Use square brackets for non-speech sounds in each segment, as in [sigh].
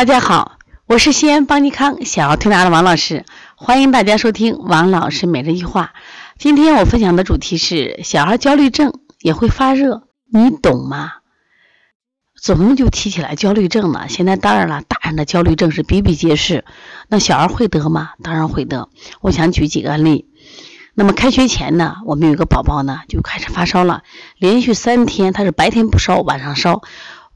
大家好，我是西安邦尼康小儿推拿的王老师，欢迎大家收听王老师每日一话。今天我分享的主题是小孩焦虑症也会发热，你懂吗？怎么就提起来焦虑症呢？现在当然了，大人的焦虑症是比比皆是，那小孩会得吗？当然会得。我想举几个案例。那么开学前呢，我们有一个宝宝呢就开始发烧了，连续三天他是白天不烧，晚上烧。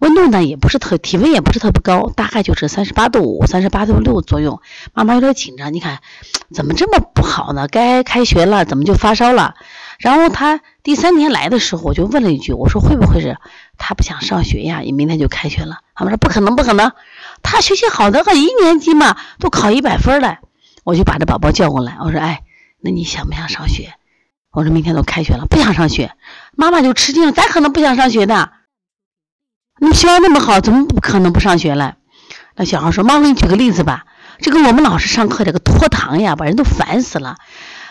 温度呢也不是特，体温也不是特别高，大概就是三十八度五、三十八度六左右。妈妈有点紧张，你看 [tsk] 怎么这么不好呢？该开学了，怎么就发烧了？然后他第三天来的时候，我就问了一句，我说会不会是他不想上学呀？你明天就开学了。他们说不可能，不可能，他学习好的很，一年级嘛都考一百分了。我就把这宝宝叫过来，我说哎，那你想不想上学？我说明天都开学了，不想上学。妈妈就吃惊了，咋可能不想上学呢？你学校那么好，怎么不可能不上学了？那小孩说：“妈，我给你举个例子吧。这个我们老师上课这个拖堂呀，把人都烦死了。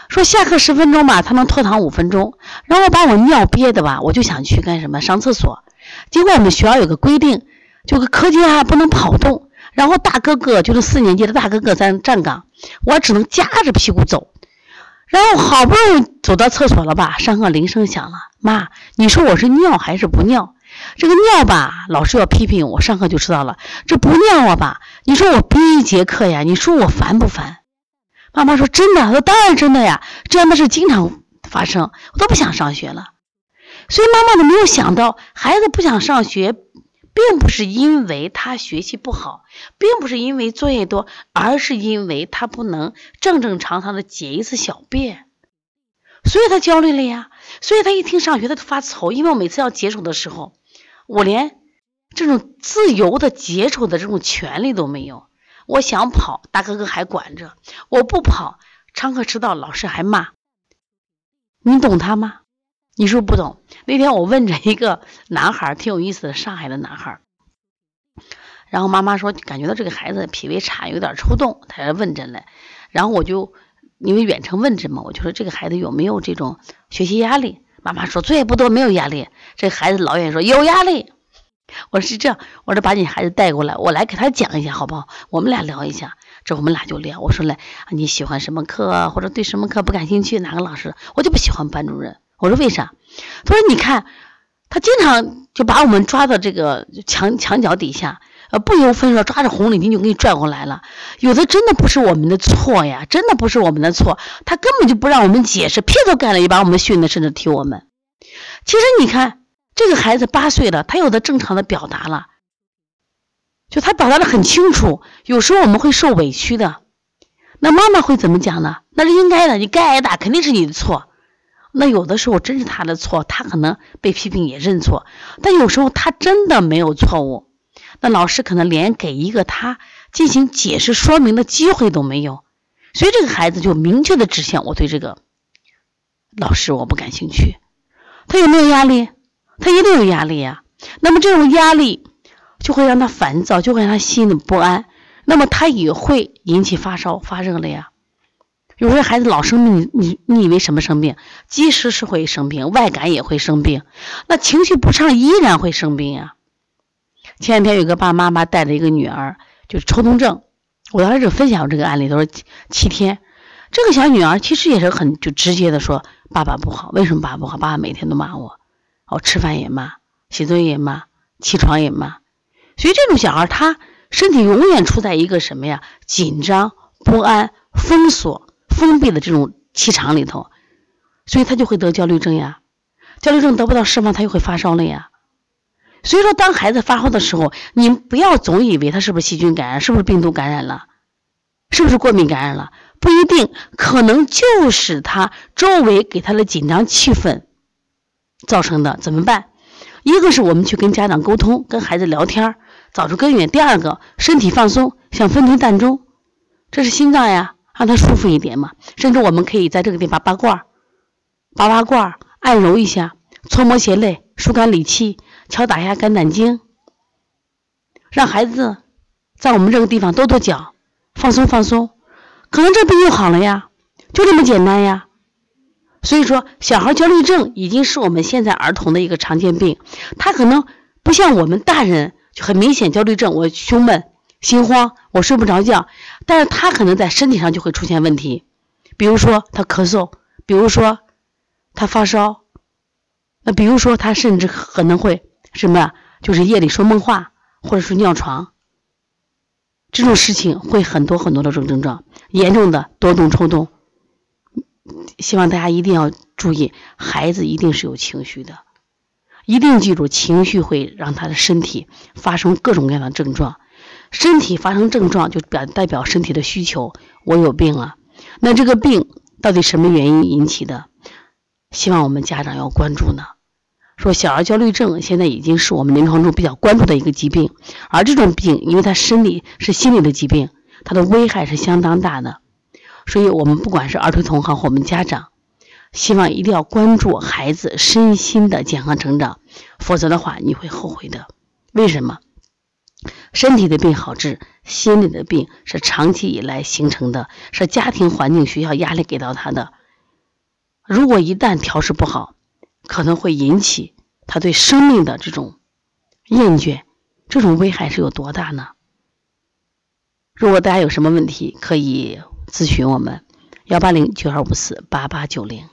说下课十分钟吧，他能拖堂五分钟，然后把我尿憋的吧，我就想去干什么上厕所。结果我们学校有个规定，就个课间啊不能跑动。然后大哥哥就是四年级的大哥哥在站岗，我只能夹着屁股走。然后好不容易走到厕所了吧，上课铃声响了，妈，你说我是尿还是不尿？”这个尿吧，老师要批评我，上课就知道了。这不尿啊吧？你说我憋一节课呀？你说我烦不烦？妈妈说真的，说当然真的呀。这样的事经常发生，我都不想上学了。所以妈妈都没有想到，孩子不想上学，并不是因为他学习不好，并不是因为作业多，而是因为他不能正正常常的解一次小便，所以他焦虑了呀。所以他一听上学，他就发愁，因为我每次要解手的时候。我连这种自由的解手的这种权利都没有。我想跑，大哥哥还管着；我不跑，上课迟到，老师还骂。你懂他吗？你是不是不懂？那天我问着一个男孩，挺有意思的，上海的男孩。然后妈妈说，感觉到这个孩子脾胃差，有点抽动，他问诊了。然后我就因为远程问诊嘛，我就说这个孩子有没有这种学习压力？妈妈说作业不多，没有压力。这孩子老远说有压力。我说是这样，我说把你孩子带过来，我来给他讲一下，好不好？我们俩聊一下。这我们俩就聊。我说来，你喜欢什么课，或者对什么课不感兴趣？哪个老师？我就不喜欢班主任。我说为啥？他说你看，他经常就把我们抓到这个墙墙角底下。呃，不由分说抓着红领巾就给你拽过来了。有的真的不是我们的错呀，真的不是我们的错，他根本就不让我们解释，屁都干了，也把我们训的，甚至踢我们。其实你看，这个孩子八岁了，他有的正常的表达了，就他表达的很清楚。有时候我们会受委屈的，那妈妈会怎么讲呢？那是应该的，你该挨打，肯定是你的错。那有的时候真是他的错，他可能被批评也认错，但有时候他真的没有错误。那老师可能连给一个他进行解释说明的机会都没有，所以这个孩子就明确的指向我对这个老师我不感兴趣。他有没有压力？他一定有压力呀。那么这种压力就会让他烦躁，就会让他心里不安。那么他也会引起发烧发热了呀。有些孩子老生病，你你以为什么生病？即使是会生病，外感也会生病。那情绪不畅依然会生病呀。前两天有个爸爸妈妈带着一个女儿，就是抽动症。我当时就分享这个案例，都是七天。这个小女儿其实也是很就直接的说：“爸爸不好，为什么爸爸不好？爸爸每天都骂我，哦，吃饭也骂，写作业也骂，起床也骂。所以这种小孩，他身体永远处在一个什么呀？紧张、不安、封锁、封闭的这种气场里头，所以他就会得焦虑症呀。焦虑症得不到释放，他又会发烧了呀。”所以说，当孩子发烧的时候，你不要总以为他是不是细菌感染，是不是病毒感染了，是不是过敏感染了？不一定，可能就是他周围给他的紧张气氛造成的。怎么办？一个是我们去跟家长沟通，跟孩子聊天，找出根源；第二个，身体放松，像分推膻中，这是心脏呀，让他舒服一点嘛。甚至我们可以在这个地方拔罐，拔拔罐，按揉一下，搓摩鞋肋，疏肝理气。敲打一下肝胆经，让孩子在我们这个地方跺跺脚，放松放松，可能这病又好了呀，就这么简单呀。所以说，小孩焦虑症已经是我们现在儿童的一个常见病，他可能不像我们大人就很明显焦虑症，我胸闷、心慌，我睡不着觉，但是他可能在身体上就会出现问题，比如说他咳嗽，比如说他发烧，那比如说他甚至可能会什么呀？就是夜里说梦话，或者说尿床，这种事情会很多很多的这种症状，严重的多动抽动。希望大家一定要注意，孩子一定是有情绪的，一定记住，情绪会让他的身体发生各种各样的症状。身体发生症状，就表代表身体的需求，我有病了。那这个病到底什么原因引起的？希望我们家长要关注呢。说小儿焦虑症现在已经是我们临床中比较关注的一个疾病，而这种病，因为它生理是心理的疾病，它的危害是相当大的。所以，我们不管是儿童同行或我们家长，希望一定要关注孩子身心的健康成长，否则的话，你会后悔的。为什么？身体的病好治，心理的病是长期以来形成的，是家庭环境、学校压力给到他的。如果一旦调试不好，可能会引起他对生命的这种厌倦，这种危害是有多大呢？如果大家有什么问题，可以咨询我们幺八零九二五四八八九零。